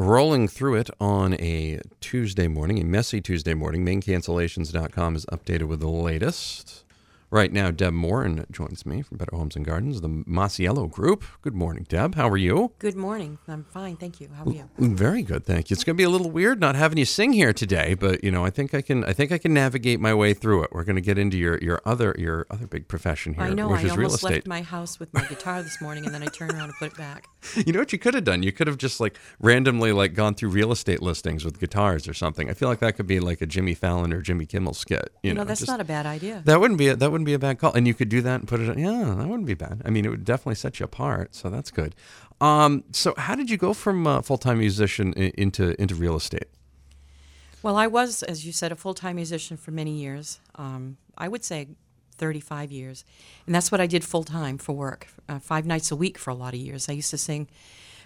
Rolling through it on a Tuesday morning, a messy Tuesday morning. Maincancellations.com is updated with the latest. Right now, Deb Morin joins me from Better Homes and Gardens, the Masiello Group. Good morning, Deb. How are you? Good morning. I'm fine, thank you. How are you? Mm, very good, thank you. It's going to be a little weird not having you sing here today, but you know, I think I can. I think I can navigate my way through it. We're going to get into your your other your other big profession here, I know. which I is real almost estate. left my house with my guitar this morning, and then I turned around and put it back. You know what you could have done? You could have just like randomly like gone through real estate listings with guitars or something. I feel like that could be like a Jimmy Fallon or Jimmy Kimmel skit. You, You know, know, that's just- not a bad idea. That wouldn't be a, that wouldn't be a bad call, and you could do that and put it. On yeah, that wouldn't be bad. I mean, it would definitely set you apart. So that's good. Um, so how did you go from full time musician into into real estate? Well, I was, as you said, a full time musician for many years. Um, I would say 35 years. And that's what I did full time for work, uh, five nights a week for a lot of years. I used to sing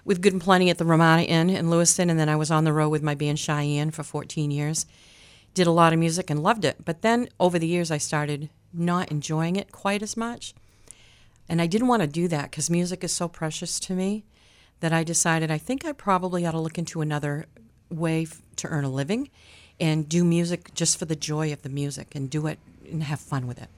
with Good and Plenty at the Ramada Inn in Lewiston, and then I was on the road with my band Cheyenne for 14 years. Did a lot of music and loved it. But then over the years, I started not enjoying it quite as much. And I didn't want to do that because music is so precious to me that I decided I think I probably ought to look into another way f- to earn a living and do music just for the joy of the music and do it and have fun with it.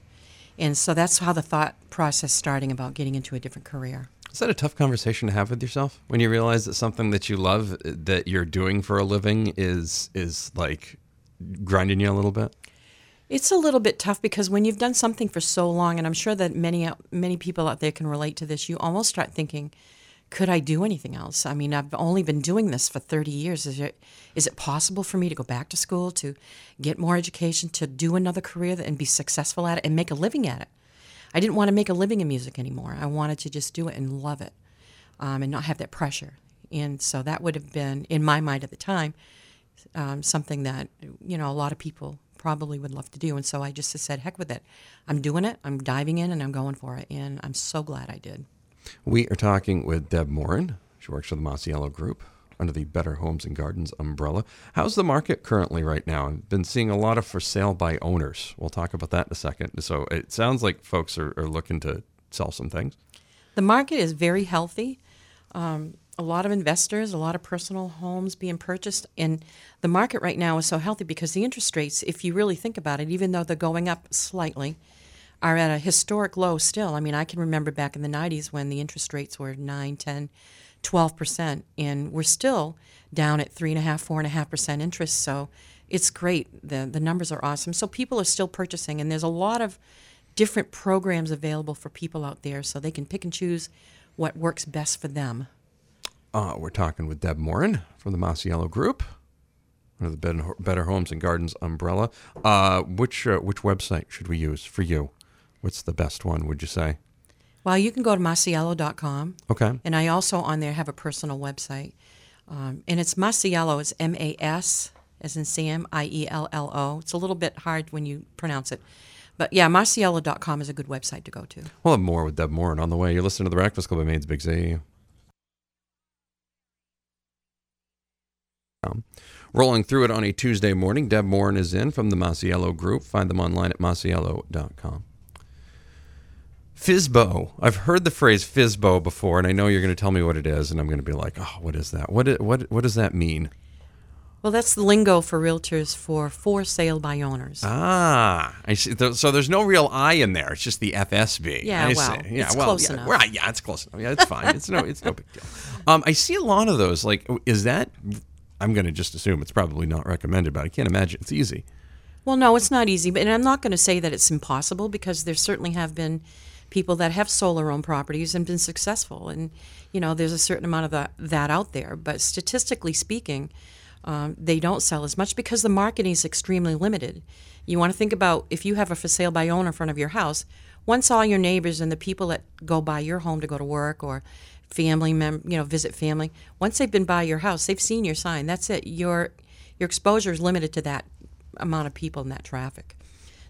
And so that's how the thought process starting about getting into a different career. Is that a tough conversation to have with yourself when you realize that something that you love uh, that you're doing for a living is is like grinding you a little bit? It's a little bit tough because when you've done something for so long, and I'm sure that many many people out there can relate to this, you almost start thinking, could I do anything else? I mean, I've only been doing this for 30 years. Is it is it possible for me to go back to school, to get more education, to do another career and be successful at it and make a living at it? I didn't want to make a living in music anymore. I wanted to just do it and love it, um, and not have that pressure. And so that would have been, in my mind at the time, um, something that you know a lot of people probably would love to do. And so I just said, heck with it. I'm doing it. I'm diving in and I'm going for it. And I'm so glad I did. We are talking with Deb Morin. She works for the Masiello Group under the Better Homes and Gardens umbrella. How's the market currently right now? I've been seeing a lot of for sale by owners. We'll talk about that in a second. So it sounds like folks are, are looking to sell some things. The market is very healthy. Um, a lot of investors, a lot of personal homes being purchased. And the market right now is so healthy because the interest rates, if you really think about it, even though they're going up slightly, are at a historic low still. I mean, I can remember back in the 90s when the interest rates were 9, 10, 12%, and we're still down at 3.5%, 4.5% interest. So it's great. The, the numbers are awesome. So people are still purchasing, and there's a lot of different programs available for people out there so they can pick and choose what works best for them. Uh, we're talking with Deb Morin from the Masiello Group under the Better, Homes and Gardens umbrella. Uh, which uh, which website should we use for you? What's the best one? Would you say? Well, you can go to masiello.com. Okay. And I also on there have a personal website. Um, and it's Masiello. It's M A S as in Sam, I E L L O. It's a little bit hard when you pronounce it. But yeah, Masiello.com is a good website to go to. We'll have more with Deb Morin on the way. You're listening to the Breakfast Club of Maine's Big Z. Um, Rolling through it on a Tuesday morning, Deb Morin is in from the Masiello Group. Find them online at masiello.com. Fizbo. I've heard the phrase Fizbo before, and I know you're going to tell me what it is, and I'm going to be like, oh, what is that? What, what, what does that mean? Well, that's the lingo for realtors for for sale by owners. Ah, I see. So there's no real I in there. It's just the FSB. Yeah, I well, see. yeah, it's well, close yeah, enough. Yeah, it's close enough. Yeah, it's fine. it's no, it's no big deal. Um, I see a lot of those. Like, is that? I'm going to just assume it's probably not recommended, but I can't imagine it's easy. Well, no, it's not easy, but and I'm not going to say that it's impossible because there certainly have been people that have solar their own properties and been successful, and you know there's a certain amount of that, that out there. But statistically speaking, um, they don't sell as much because the marketing is extremely limited. You want to think about if you have a for sale by owner in front of your house. Once all your neighbors and the people that go by your home to go to work or family mem you know visit family. Once they've been by your house they've seen your sign. That's it. Your your exposure is limited to that amount of people in that traffic.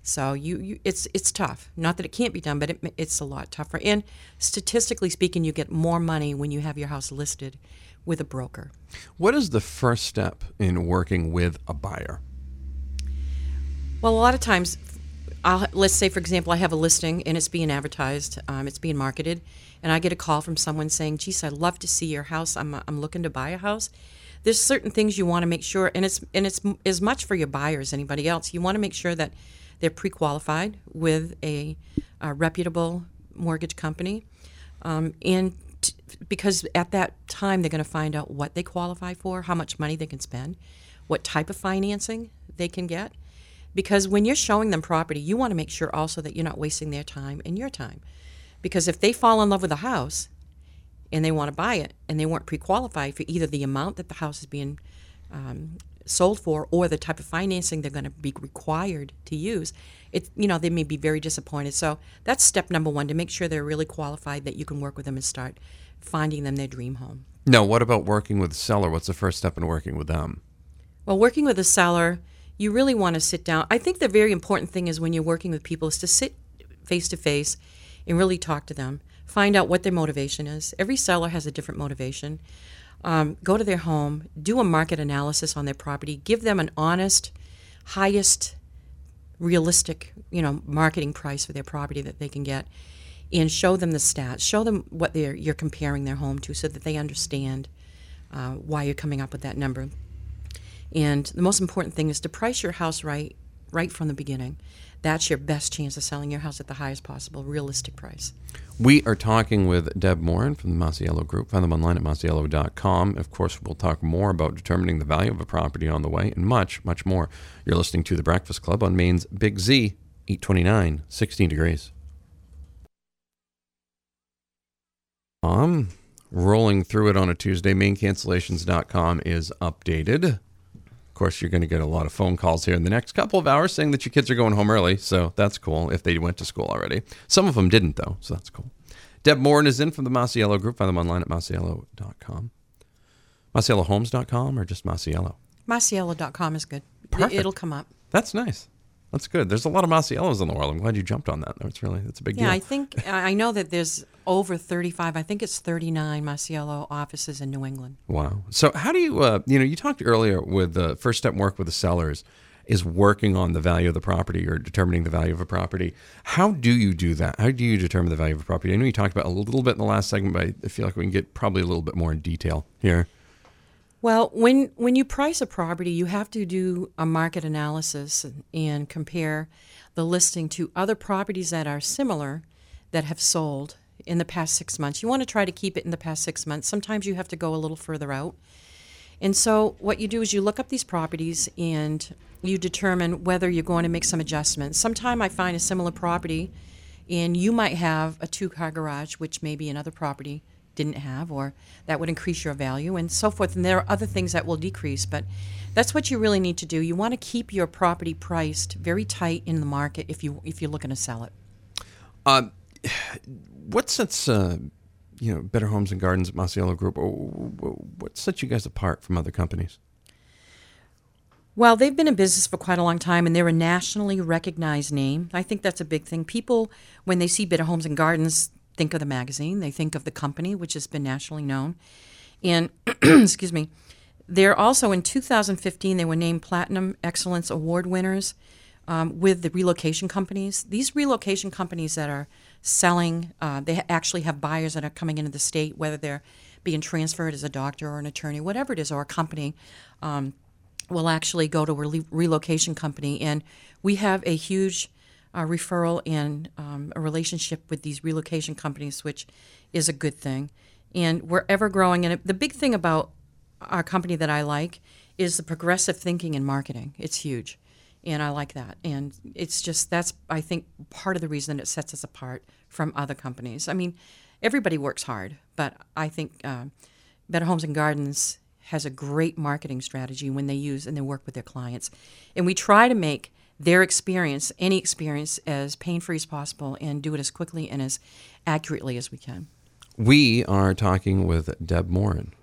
So you, you it's it's tough. Not that it can't be done but it, it's a lot tougher. And statistically speaking you get more money when you have your house listed with a broker. What is the first step in working with a buyer? Well, a lot of times, I'll, let's say, for example, I have a listing and it's being advertised, um, it's being marketed, and I get a call from someone saying, "Geez, I'd love to see your house. I'm, I'm looking to buy a house." There's certain things you want to make sure, and it's and it's as much for your buyer as anybody else. You want to make sure that they're pre-qualified with a, a reputable mortgage company, um, and t- because at that time they're going to find out what they qualify for, how much money they can spend, what type of financing they can get because when you're showing them property, you want to make sure also that you're not wasting their time and your time. Because if they fall in love with a house and they want to buy it and they weren't pre-qualified for either the amount that the house is being um, sold for or the type of financing they're going to be required to use, it you know they may be very disappointed. So that's step number one to make sure they're really qualified that you can work with them and start finding them their dream home. No, what about working with the seller? What's the first step in working with them? Well, working with a seller, you really want to sit down. I think the very important thing is when you're working with people is to sit face to face and really talk to them. Find out what their motivation is. Every seller has a different motivation. Um, go to their home, do a market analysis on their property, give them an honest, highest, realistic, you know, marketing price for their property that they can get, and show them the stats. Show them what they're you're comparing their home to, so that they understand uh, why you're coming up with that number. And the most important thing is to price your house right, right from the beginning. That's your best chance of selling your house at the highest possible realistic price. We are talking with Deb Morin from the Masiello Group. Find them online at masiello.com. Of course, we'll talk more about determining the value of a property on the way and much, much more. You're listening to The Breakfast Club on Maine's Big Z, 829, 16 degrees. Um, rolling through it on a Tuesday, maincancellations.com is updated. Of course, you're going to get a lot of phone calls here in the next couple of hours saying that your kids are going home early, so that's cool if they went to school already. Some of them didn't, though, so that's cool. Deb Morin is in from the Masiello Group. Find them online at masiello.com. MasielloHomes.com or just Masiello? Masiello.com is good. Perfect. It'll come up. That's nice. That's good. There's a lot of Masiellos in the world. I'm glad you jumped on that. That's really that's a big Yeah, deal. Yeah, I think I know that there's over 35. I think it's 39 Masiello offices in New England. Wow. So how do you, uh, you know, you talked earlier with the first step work with the sellers is working on the value of the property or determining the value of a property. How do you do that? How do you determine the value of a property? I know you talked about a little bit in the last segment, but I feel like we can get probably a little bit more in detail here. Well, when when you price a property, you have to do a market analysis and, and compare the listing to other properties that are similar that have sold in the past six months. You want to try to keep it in the past six months. Sometimes you have to go a little further out. And so, what you do is you look up these properties and you determine whether you're going to make some adjustments. Sometime I find a similar property, and you might have a two car garage, which may be another property didn't have, or that would increase your value, and so forth. And there are other things that will decrease, but that's what you really need to do. You want to keep your property priced very tight in the market if you if you're looking to sell it. Um, what sets, uh, you know, Better Homes and Gardens, Masiello Group, what sets you guys apart from other companies? Well, they've been in business for quite a long time and they're a nationally recognized name. I think that's a big thing. People, when they see Better Homes and Gardens, think of the magazine, they think of the company, which has been nationally known. And, excuse me, they're also in 2015, they were named Platinum Excellence Award winners um, with the relocation companies. These relocation companies that are selling, uh, they actually have buyers that are coming into the state, whether they're being transferred as a doctor or an attorney, whatever it is, or a company. Um, will actually go to a relocation company, and we have a huge uh, referral and um, a relationship with these relocation companies, which is a good thing. And we're ever growing. And the big thing about our company that I like is the progressive thinking in marketing. It's huge, and I like that. And it's just that's I think part of the reason it sets us apart from other companies. I mean, everybody works hard, but I think uh, Better Homes and Gardens has a great marketing strategy when they use and they work with their clients. And we try to make their experience, any experience, as pain free as possible and do it as quickly and as accurately as we can. We are talking with Deb Morin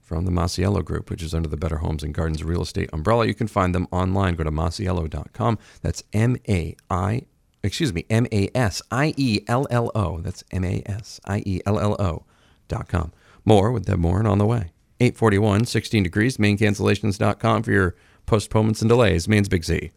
from the Masiello Group, which is under the Better Homes and Gardens real estate umbrella. You can find them online. Go to masiello.com. That's M A I, excuse me, M A S I E L L O. That's M A S I E L L O dot com. More with Deb Morin on the way. 841, 16 degrees, maincancellations.com for your postponements and delays. Maine's Big Z.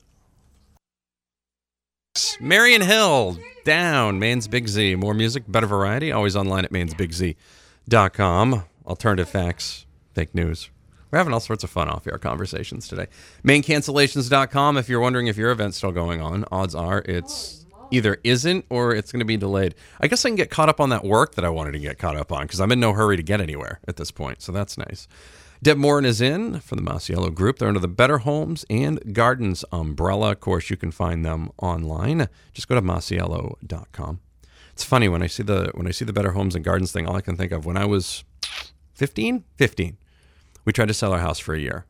Marion Hill, down, Maine's Big Z. More music, better variety, always online at mainsbigz.com. Alternative facts, fake news. We're having all sorts of fun off air conversations today. Maincancellations.com. If you're wondering if your event's still going on, odds are it's either isn't or it's going to be delayed. I guess I can get caught up on that work that I wanted to get caught up on because I'm in no hurry to get anywhere at this point. So that's nice. Deb Morin is in from the Masiello Group. They're under the Better Homes and Gardens umbrella. Of course, you can find them online. Just go to masiello.com. It's funny when I see the when I see the Better Homes and Gardens thing. All I can think of when I was 15, 15, we tried to sell our house for a year,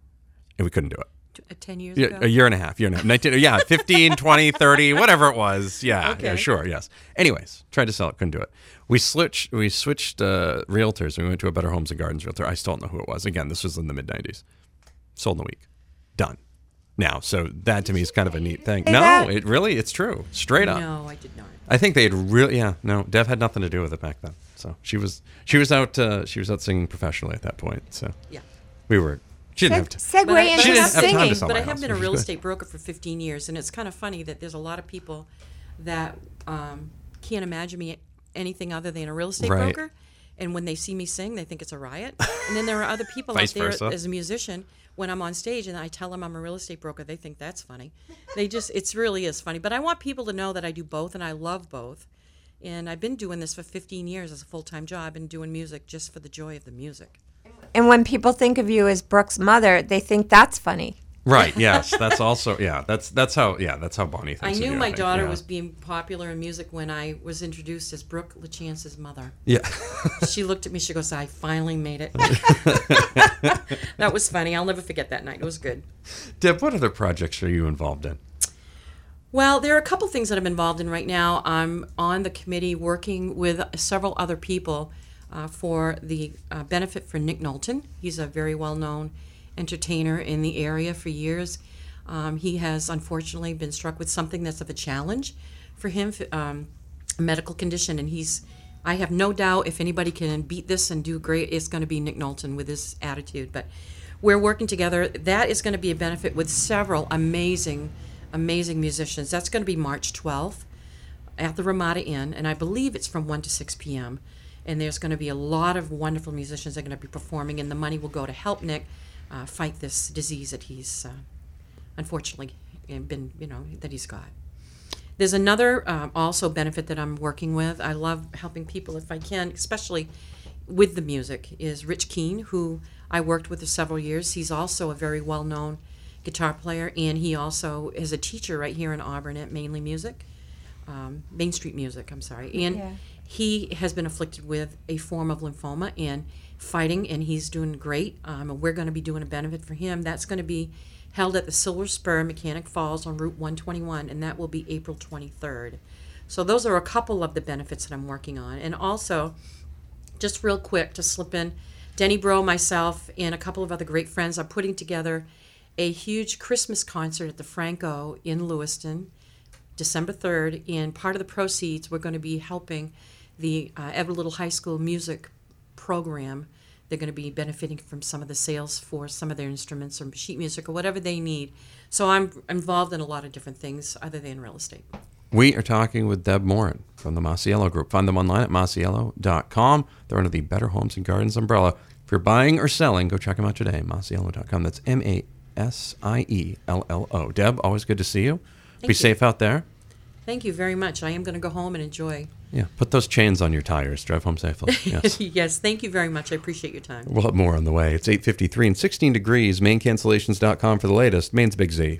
and we couldn't do it. Uh, 10 years Yeah, ago? a year and a half, year and a half. 19, yeah, 15, 20, 30, whatever it was. Yeah, yeah, sure, yes. Anyways, tried to sell it, couldn't do it. We switched we switched uh, realtors. We went to a Better Homes and Gardens realtor. I still don't know who it was. Again, this was in the mid 90s. Sold in a week. Done. Now, so that to me is kind of a neat thing. No, that- it really it's true. Straight up. No, I did not. I think they had really yeah, no, Deb had nothing to do with it back then. So she was she was out uh, she was out singing professionally at that point. So Yeah. we were she didn't have to. Segue I- into She didn't have time to singing. but I have been a real estate broker for 15 years, and it's kind of funny that there's a lot of people that um, can't imagine me anything other than a real estate Right. broker. And when they see me sing, they think it's a riot. And then there are other people out there versa. as a musician. When I'm on stage and I tell them I'm a real estate broker, they think that's funny. They just, it's really is funny. But I want people to know that I do both and I love both. And I've been doing this for 15 years as a full time job and doing music just for the joy of the music. And when people think of you as Brooke's mother, they think that's funny. Right. Yes. That's also yeah. That's that's how yeah. That's how Bonnie I thinks. of knew you, my daughter yeah. was being popular in music when I was introduced as Brooke LaChance's mother. Yeah. She looked at me, she goes, I finally made it. that was funny. I'll never forget that night. It was good. Deb, what other projects are you involved in? Well, there are a couple things that I'm involved in right now. I'm on the committee working with several other people uh, for the uh, benefit for Nick Knowlton. He's a very well known entertainer in the area for years. Um, he has unfortunately been struck with something that's of a challenge for him, um, a medical condition, and he's. I have no doubt if anybody can beat this and do great, it's going to be Nick Knowlton with his attitude. But we're working together. That is going to be a benefit with several amazing, amazing musicians. That's going to be March 12th at the Ramada Inn, and I believe it's from 1 to 6 p.m. And there's going to be a lot of wonderful musicians that are going to be performing, and the money will go to help Nick uh, fight this disease that he's uh, unfortunately uh, been, you know, that he's got. There's another um, also benefit that I'm working with. I love helping people if I can, especially with the music. Is Rich Keene, who I worked with for several years. He's also a very well-known guitar player, and he also is a teacher right here in Auburn at Mainly Music, um, Main Street Music. I'm sorry, and Yeah. He has been afflicted with a form of lymphoma and fighting, and he's doing great. Um, and we're going to be doing a benefit for him. That's going to be held at the Silver Spur Mechanic Falls on Route 121, and that will be April 23rd. So those are a couple of the benefits that I'm working on, and also just real quick to slip in Denny Bro, myself, and a couple of other great friends are putting together a huge Christmas concert at the Franco in Lewiston, December 3rd. And part of the proceeds, we're going to be helping the uh, Little High School music program. They're going to be benefiting from some of the sales for some of their instruments or sheet music or whatever they need. So I'm involved in a lot of different things other than real estate. We are talking with Deb Morin from the Masiello Group. Find them online at masiello.com. They're under the Better Homes and Gardens umbrella. If you're buying or selling, go check them out today. Masiello.com. That's M A S I E L L O. Deb, always good to see you. Be you. safe out there. Thank you very much. I am going to go home and enjoy. Yeah, put those chains on your tires. Drive home safely. Yes. yes, thank you very much. I appreciate your time. We'll have more on the way. It's 8.53 and 16 degrees. Maincancellations.com for the latest. Maine's Big Z.